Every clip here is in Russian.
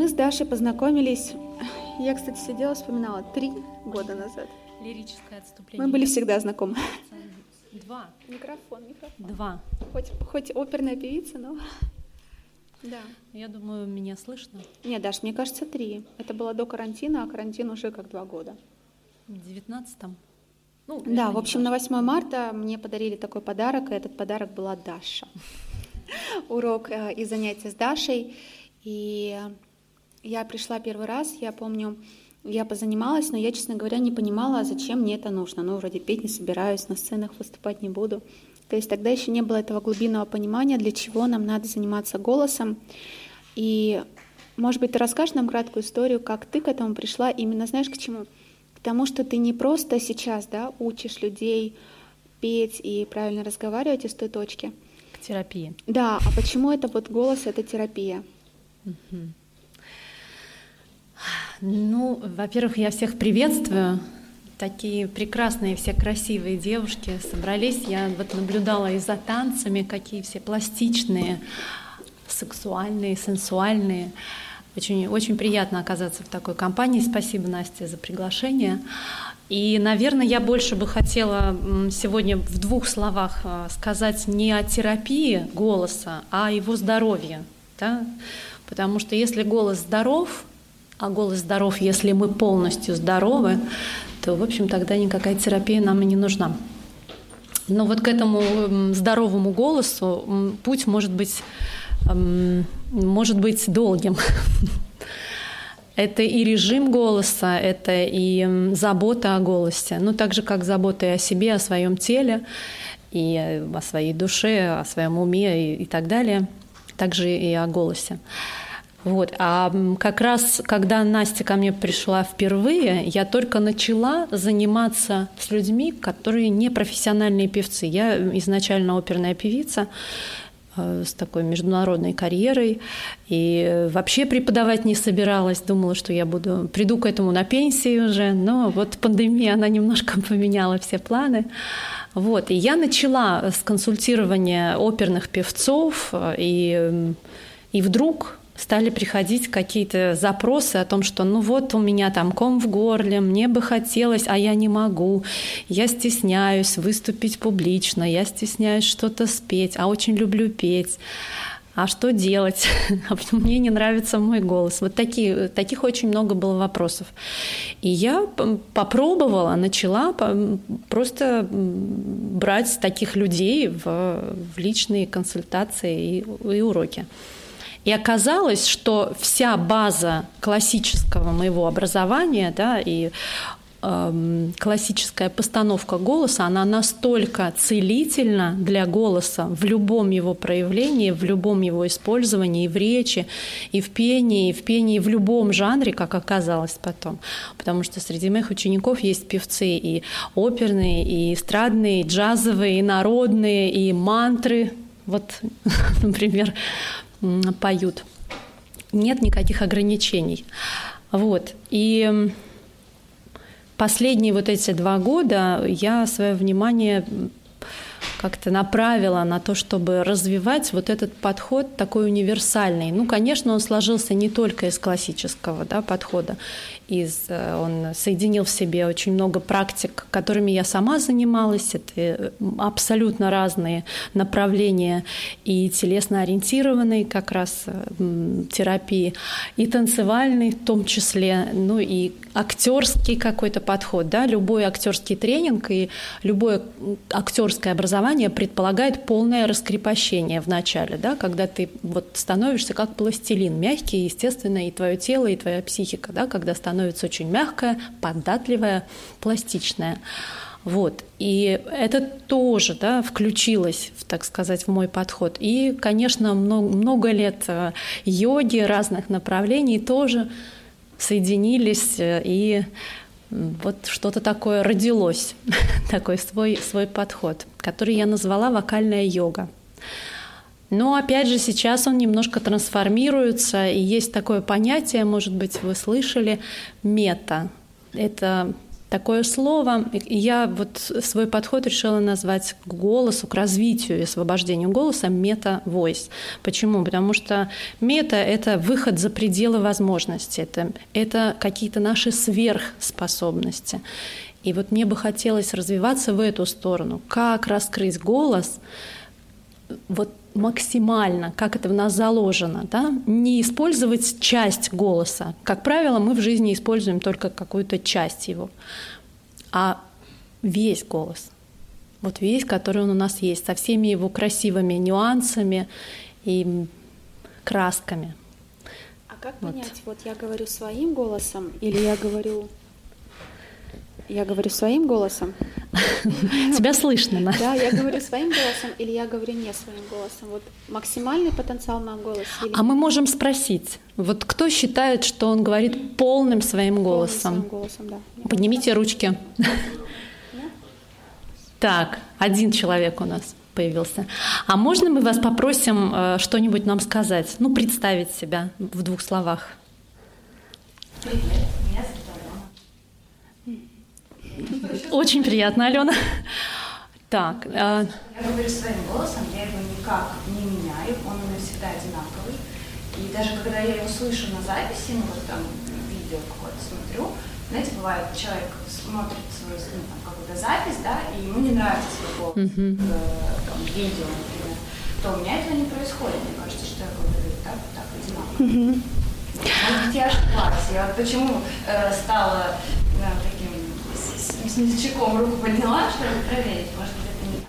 с Дашей познакомились, я, кстати, сидела, вспоминала, три года назад. Лирическое отступление. Мы были всегда знакомы. Два. Микрофон, микрофон. Два. Хоть, хоть оперная певица, но... Да. Я думаю, меня слышно. Нет, Даш, мне кажется, три. Это было до карантина, а карантин уже как два года. В девятнадцатом. Ну, Да, в общем, на важно. 8 марта мне подарили такой подарок, и этот подарок была Даша. Урок э, и занятия с Дашей. И я пришла первый раз, я помню, я позанималась, но я, честно говоря, не понимала, зачем мне это нужно. Ну, вроде петь не собираюсь, на сценах выступать не буду. То есть тогда еще не было этого глубинного понимания, для чего нам надо заниматься голосом. И, может быть, ты расскажешь нам краткую историю, как ты к этому пришла, именно знаешь к чему? К тому, что ты не просто сейчас да, учишь людей петь и правильно разговаривать из той точки. К терапии. Да, а почему это вот голос, это терапия? Ну, во-первых, я всех приветствую. Такие прекрасные, все красивые девушки собрались. Я вот наблюдала и за танцами, какие все пластичные, сексуальные, сенсуальные. Очень, очень приятно оказаться в такой компании. Спасибо, Настя, за приглашение. И, наверное, я больше бы хотела сегодня в двух словах э, сказать не о терапии голоса, а о его здоровье. Да? Потому что если голос здоров, а голос здоров, если мы полностью здоровы, то, в общем, тогда никакая терапия нам и не нужна. Но вот к этому здоровому голосу путь может быть, может быть долгим. Это и режим голоса, это и забота о голосе, ну так же как забота и о себе, о своем теле, и э, о своей душе, о своем уме и, и так далее, также и о голосе. Вот. А как раз, когда Настя ко мне пришла впервые, я только начала заниматься с людьми, которые не профессиональные певцы. Я изначально оперная певица э, с такой международной карьерой. И э, вообще преподавать не собиралась. Думала, что я буду приду к этому на пенсии уже. Но вот пандемия, она немножко поменяла все планы. Вот. И я начала с консультирования оперных певцов. э, И, и вдруг стали приходить какие-то запросы о том, что ну вот у меня там ком в горле, мне бы хотелось, а я не могу, я стесняюсь выступить публично, я стесняюсь что-то спеть, а очень люблю петь. А что делать? А мне не нравится мой голос? Вот такие, таких очень много было вопросов. И я попробовала, начала просто брать таких людей в, в личные консультации и, и уроки. И оказалось, что вся база классического моего образования, да, и эм, классическая постановка голоса, она настолько целительна для голоса в любом его проявлении, в любом его использовании, и в речи, и в пении, и в пении в любом жанре, как оказалось потом. Потому что среди моих учеников есть певцы и оперные, и эстрадные, и джазовые, и народные, и мантры. Вот, например, поют. Нет никаких ограничений. Вот. И последние вот эти два года я свое внимание как-то направила на то, чтобы развивать вот этот подход такой универсальный. Ну, конечно, он сложился не только из классического да, подхода, из, э, он соединил в себе очень много практик, которыми я сама занималась. Это э, абсолютно разные направления и телесно-ориентированной как раз э, терапии, и танцевальной в том числе, ну и актерский какой-то подход. Да? Любой актерский тренинг и любое актерское образование предполагает полное раскрепощение в начале, да? когда ты вот становишься как пластилин, мягкий, естественно, и твое тело, и твоя психика, да? когда становится очень мягкая, податливая, пластичная. Вот. И это тоже да, включилось, так сказать, в мой подход. И, конечно, много, много лет э, йоги разных направлений тоже соединились, э, и вот что-то такое родилось, такой свой, свой подход, который я назвала вокальная йога. Но опять же сейчас он немножко трансформируется, и есть такое понятие, может быть, вы слышали, мета. Это такое слово. И я вот свой подход решила назвать к голосу, к развитию и освобождению голоса мета-войс. Почему? Потому что мета — это выход за пределы возможностей, это, это какие-то наши сверхспособности. И вот мне бы хотелось развиваться в эту сторону. Как раскрыть голос вот максимально, как это в нас заложено, да? не использовать часть голоса. Как правило, мы в жизни используем только какую-то часть его, а весь голос. Вот весь, который он у нас есть, со всеми его красивыми нюансами и красками. А как вот. понять, вот я говорю своим голосом или я говорю я говорю своим голосом. Тебя слышно, да? Да, я говорю своим голосом или я говорю не своим голосом. Вот максимальный потенциал в моем голосе. А мы можем спросить, вот кто считает, что он говорит полным своим голосом? Полным своим голосом, да. Поднимите ручки. Так, один человек у нас появился. А можно мы вас попросим э, что-нибудь нам сказать? Ну, представить себя в двух словах. Привет, меня зовут очень приятно, Алена. Так. Э... Я говорю своим голосом, я его никак не меняю, он у меня всегда одинаковый. И даже когда я его слышу на записи, ну вот там видео какое-то смотрю, знаете, бывает, человек смотрит свою ну, там, какую-то запись, да, и ему не нравится свой голос mm-hmm. в там, видео, например, то у меня этого не происходит. Мне кажется, что я говорю так, так одинаково. Mm-hmm. Может быть, я ошиблась. Я вот почему э, стала да, таким смельчаком руку подняла, чтобы проверить, может быть, это не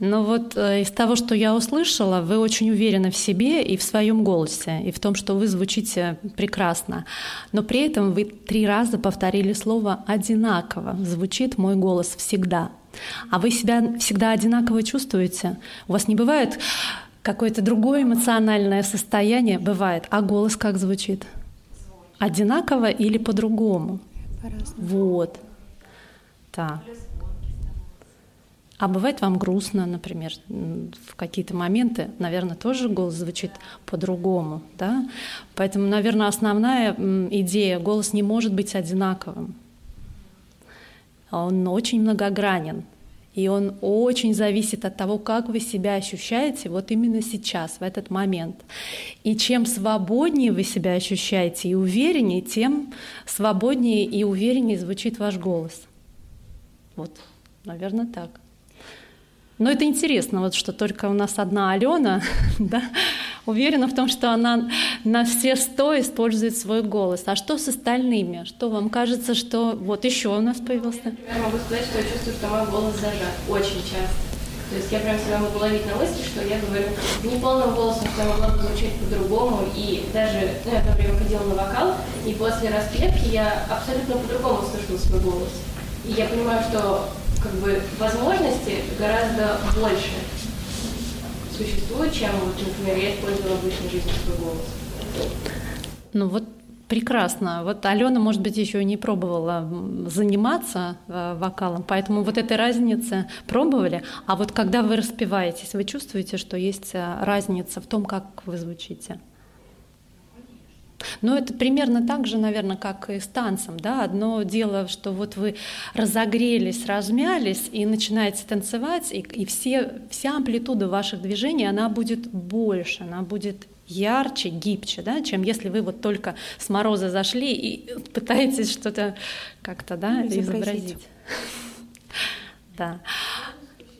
но вот э, из того, что я услышала, вы очень уверены в себе и в своем голосе, и в том, что вы звучите прекрасно. Но при этом вы три раза повторили слово «одинаково». Звучит мой голос всегда. А вы себя всегда одинаково чувствуете? У вас не бывает какое-то другое эмоциональное состояние? Бывает. А голос как звучит? Одинаково или по-другому? По-разному. Вот. Да. А бывает вам грустно, например, в какие-то моменты, наверное, тоже голос звучит по-другому, да? Поэтому, наверное, основная идея — голос не может быть одинаковым. Он очень многогранен, и он очень зависит от того, как вы себя ощущаете вот именно сейчас, в этот момент. И чем свободнее вы себя ощущаете и увереннее, тем свободнее и увереннее звучит ваш голос. Вот, наверное, так. Но это интересно, вот что только у нас одна Алена, да, уверена в том, что она на все сто использует свой голос. А что с остальными? Что вам кажется, что вот еще у нас появился? Я могу сказать, что я чувствую, что мой голос зажат очень часто. То есть я прям себя могу ловить на мысли, что я говорю не полным голосом, что я могла бы звучать по-другому. И даже ну, я время ходила на вокал, и после распевки я абсолютно по-другому слышала свой голос. И я понимаю, что как бы возможности гораздо больше существует, чем, например, я использовала в обычной жизни свой голос. Ну вот Прекрасно. Вот Алена, может быть, еще не пробовала заниматься э, вокалом, поэтому вот этой разницы пробовали. А вот когда вы распеваетесь, вы чувствуете, что есть э, разница в том, как вы звучите? Но это примерно так же, наверное, как и с танцем. Да? Одно дело, что вот вы разогрелись, размялись и начинаете танцевать, и, и все, вся амплитуда ваших движений, она будет больше, она будет ярче, гибче, да, чем если вы вот только с мороза зашли и пытаетесь что-то как-то да, ну, изобразить. Да.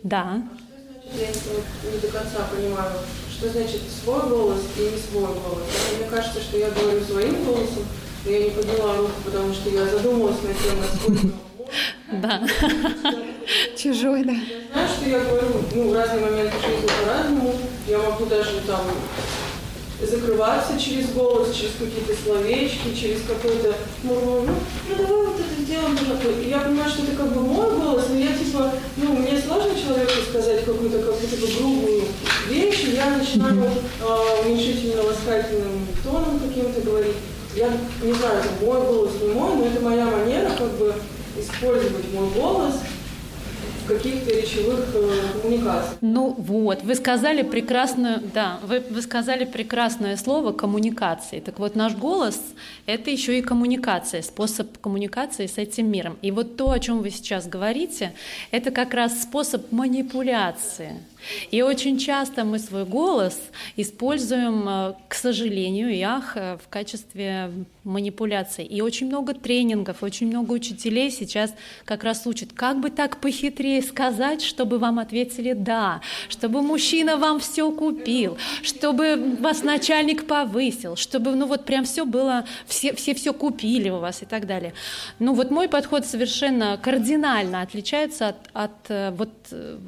Да. Я не до конца понимаю что значит свой голос и не свой голос. Мне кажется, что я говорю своим голосом, но я не подняла руку, потому что я задумалась над тем, насколько да. Чужой, да. Я знаю, что я говорю, ну, в разные моменты жизни по-разному. Я могу даже там закрываться через голос, через какие-то словечки, через какой-то ну, ну, ну давай вот это сделаем. Я понимаю, что это как бы мой голос, но я типа, ну, мне сложно человеку сказать какую-то какую-то грубую вещь, и я начинаю э, уменьшительно-ласкательным тоном каким-то говорить. Я не знаю, это мой голос, не мой, но это моя манера как бы использовать мой голос. Каких-то речевых э, коммуникациях. Ну вот, вы сказали прекрасную, да, вы, вы сказали прекрасное слово коммуникации. Так вот, наш голос — это еще и коммуникация, способ коммуникации с этим миром. И вот то, о чем вы сейчас говорите, это как раз способ манипуляции. И очень часто мы свой голос используем, э, к сожалению, ах, э, в качестве манипуляции. И очень много тренингов, очень много учителей сейчас как раз учат, как бы так похитрее сказать, чтобы вам ответили «да», чтобы мужчина вам все купил, чтобы вас начальник повысил, чтобы, ну вот прям все было, все, все все купили у вас и так далее. Ну вот мой подход совершенно кардинально отличается от, от э, вот,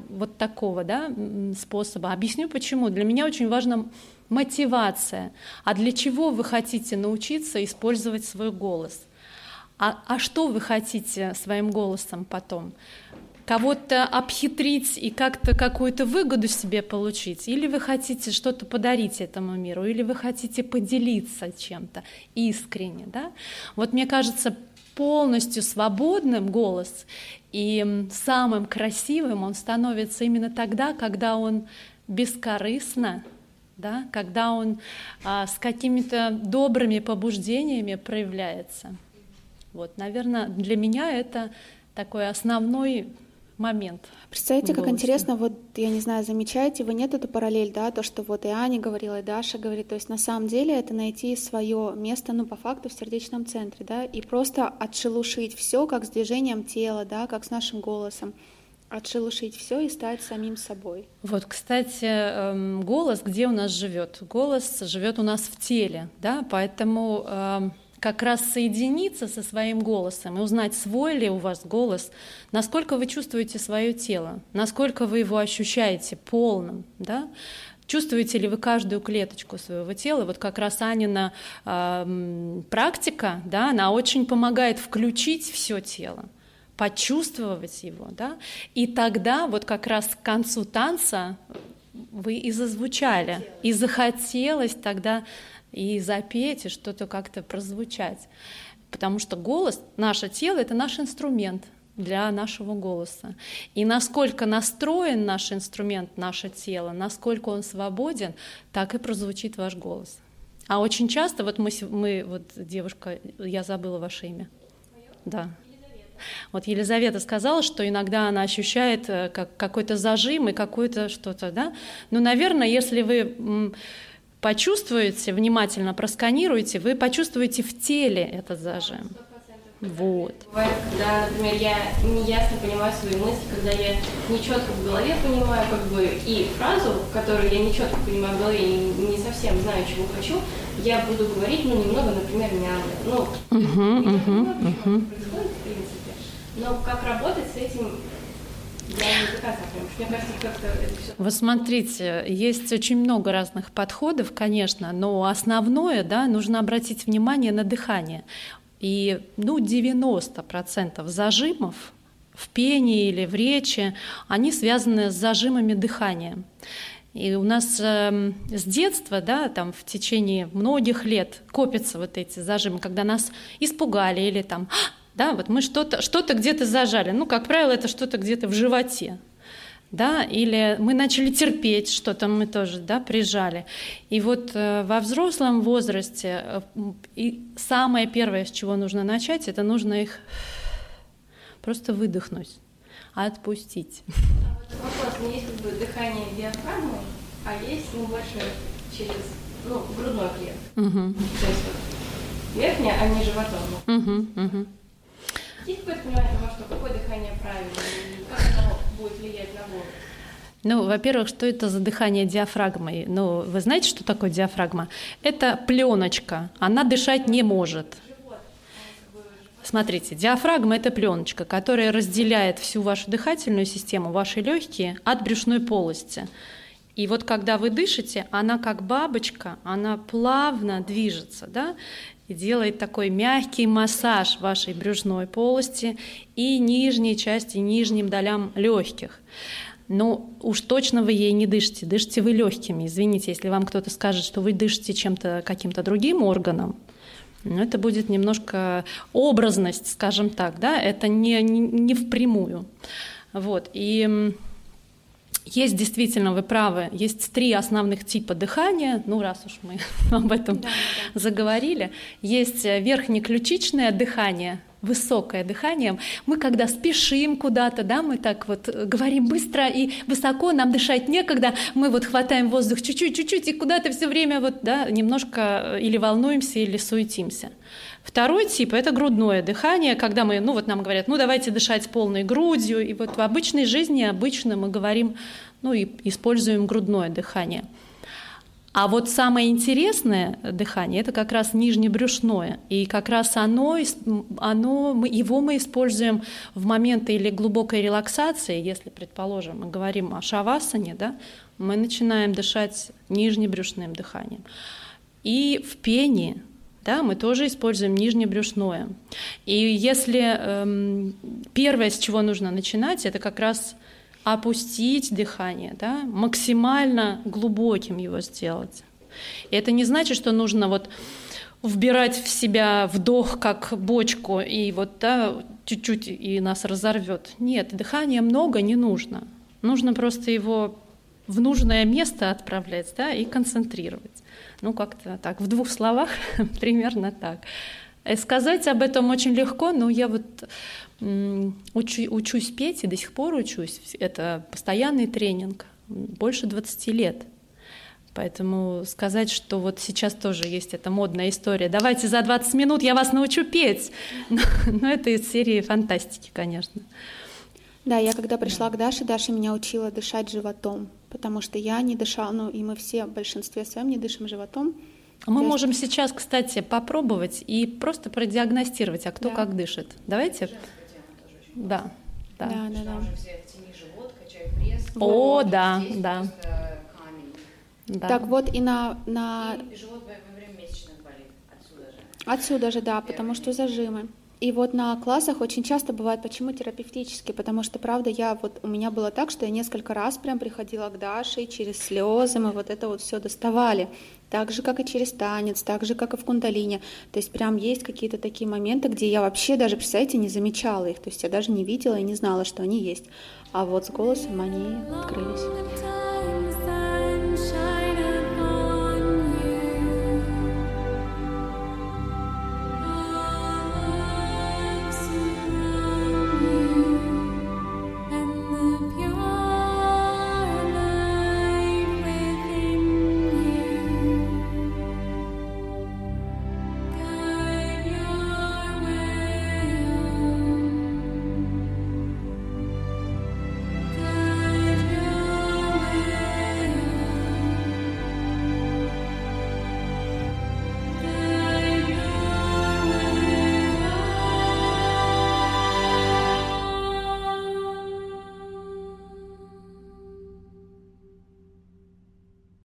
вот такого, да, способа. Объясню почему. Для меня очень важна мотивация. А для чего вы хотите научиться использовать свой голос? А, а что вы хотите своим голосом потом? Кого-то обхитрить и как-то какую-то выгоду себе получить? Или вы хотите что-то подарить этому миру? Или вы хотите поделиться чем-то искренне? Да? Вот мне кажется, полностью свободным голос и самым красивым он становится именно тогда, когда он бескорыстно, да, когда он а, с какими-то добрыми побуждениями проявляется. Вот, наверное, для меня это такой основной момент. Представьте, как интересно, вот, я не знаю, замечаете вы нет эту параллель, да, то, что вот и Аня говорила, и Даша говорит, то есть на самом деле это найти свое место, ну, по факту в сердечном центре, да, и просто отшелушить все, как с движением тела, да, как с нашим голосом, отшелушить все и стать самим собой. Вот, кстати, эм, голос где у нас живет? Голос живет у нас в теле, да, поэтому эм, как раз соединиться со своим голосом и узнать, свой ли у вас голос, насколько вы чувствуете свое тело, насколько вы его ощущаете полным, да? Чувствуете ли вы каждую клеточку своего тела? Вот как раз Анина э, практика, да, она очень помогает включить все тело, почувствовать его, да, и тогда вот как раз к концу танца вы и зазвучали, и захотелось тогда и запеть, и что-то как-то прозвучать. Потому что голос, наше тело — это наш инструмент для нашего голоса. И насколько настроен наш инструмент, наше тело, насколько он свободен, так и прозвучит ваш голос. А очень часто, вот мы, мы вот девушка, я забыла ваше имя. Да. Вот Елизавета сказала, что иногда она ощущает э, как какой-то зажим и какое-то что-то, да. Ну, наверное, если вы почувствуете, внимательно просканируете, вы почувствуете в теле этот зажим. Вот. Бывает, когда, например, я не ясно понимаю свои мысли, когда я не четко в голове понимаю, как бы и фразу, которую я не четко понимаю в голове, не, не совсем знаю, чего хочу, я буду говорить, ну, немного, например, мямля. Ну, почему uh-huh. это происходит, в принципе. Но как работать с этим, вы смотрите, есть очень много разных подходов, конечно, но основное, да, нужно обратить внимание на дыхание. И ну, 90% зажимов в пении или в речи, они связаны с зажимами дыхания. И у нас э, с детства, да, там в течение многих лет копятся вот эти зажимы, когда нас испугали или там да, вот мы что-то что где-то зажали. Ну, как правило, это что-то где-то в животе. Да, или мы начали терпеть что-то, мы тоже да, прижали. И вот э, во взрослом возрасте э, и самое первое, с чего нужно начать, это нужно их просто выдохнуть, отпустить. А вот вопрос, есть как бы дыхание диафрагмой, а есть ну, больше через ну, грудной клеток. Угу. То есть вот верхняя, а не животом. Угу, угу. Есть какое-то понимание того, что какое дыхание правильное, как оно будет влиять на голос? Ну, во-первых, что это за дыхание диафрагмой? Ну, вы знаете, что такое диафрагма? Это пленочка, она дышать не может. Смотрите, диафрагма это пленочка, которая разделяет всю вашу дыхательную систему, ваши легкие от брюшной полости. И вот когда вы дышите, она как бабочка, она плавно движется, да? И делает такой мягкий массаж вашей брюшной полости и нижней части, нижним долям легких. Но уж точно вы ей не дышите, дышите вы легкими. Извините, если вам кто-то скажет, что вы дышите чем-то каким-то другим органом, ну, это будет немножко образность, скажем так, да, это не, не, не впрямую. Вот. И есть действительно, вы правы, есть три основных типа дыхания, ну раз уж мы об этом да, да. заговорили. Есть верхнеключичное дыхание, высокое дыхание. Мы когда спешим куда-то, да, мы так вот говорим быстро и высоко, нам дышать некогда, мы вот хватаем воздух чуть-чуть, чуть-чуть и куда-то все время вот, да, немножко или волнуемся, или суетимся. Второй тип – это грудное дыхание, когда мы, ну вот нам говорят, ну давайте дышать полной грудью, и вот в обычной жизни обычно мы говорим, ну и используем грудное дыхание. А вот самое интересное дыхание – это как раз нижнебрюшное. И как раз оно, оно, его мы используем в моменты или глубокой релаксации, если, предположим, мы говорим о шавасане, да, мы начинаем дышать нижнебрюшным дыханием. И в пении да, мы тоже используем нижнебрюшное. И если эм, первое, с чего нужно начинать, это как раз опустить дыхание, да, максимально глубоким его сделать. И это не значит, что нужно вот вбирать в себя вдох как бочку и вот да, чуть-чуть и нас разорвет. Нет, дыхания много не нужно. Нужно просто его в нужное место отправлять да, и концентрировать. Ну, как-то так, в двух словах примерно так. И сказать об этом очень легко, но я вот учу, учусь петь и до сих пор учусь. Это постоянный тренинг, больше 20 лет. Поэтому сказать, что вот сейчас тоже есть эта модная история, давайте за 20 минут я вас научу петь, но, но это из серии фантастики, конечно. Да, я когда пришла к Даше, Даша меня учила дышать животом потому что я не дышала, ну и мы все в большинстве своем не дышим животом. Мы есть... можем сейчас, кстати, попробовать и просто продиагностировать, а кто да. как дышит. Давайте. Да. Да, да, да. да. О, вот. да, да. да. Так вот и на на. И живот во время месячных болит отсюда же. Отсюда же, да, потому что зажимы. И вот на классах очень часто бывает, почему терапевтически, потому что, правда, я вот, у меня было так, что я несколько раз прям приходила к Даше, и через слезы мы вот это вот все доставали. Так же, как и через танец, так же, как и в кундалине. То есть прям есть какие-то такие моменты, где я вообще даже, представляете, не замечала их. То есть я даже не видела и не знала, что они есть. А вот с голосом они открылись.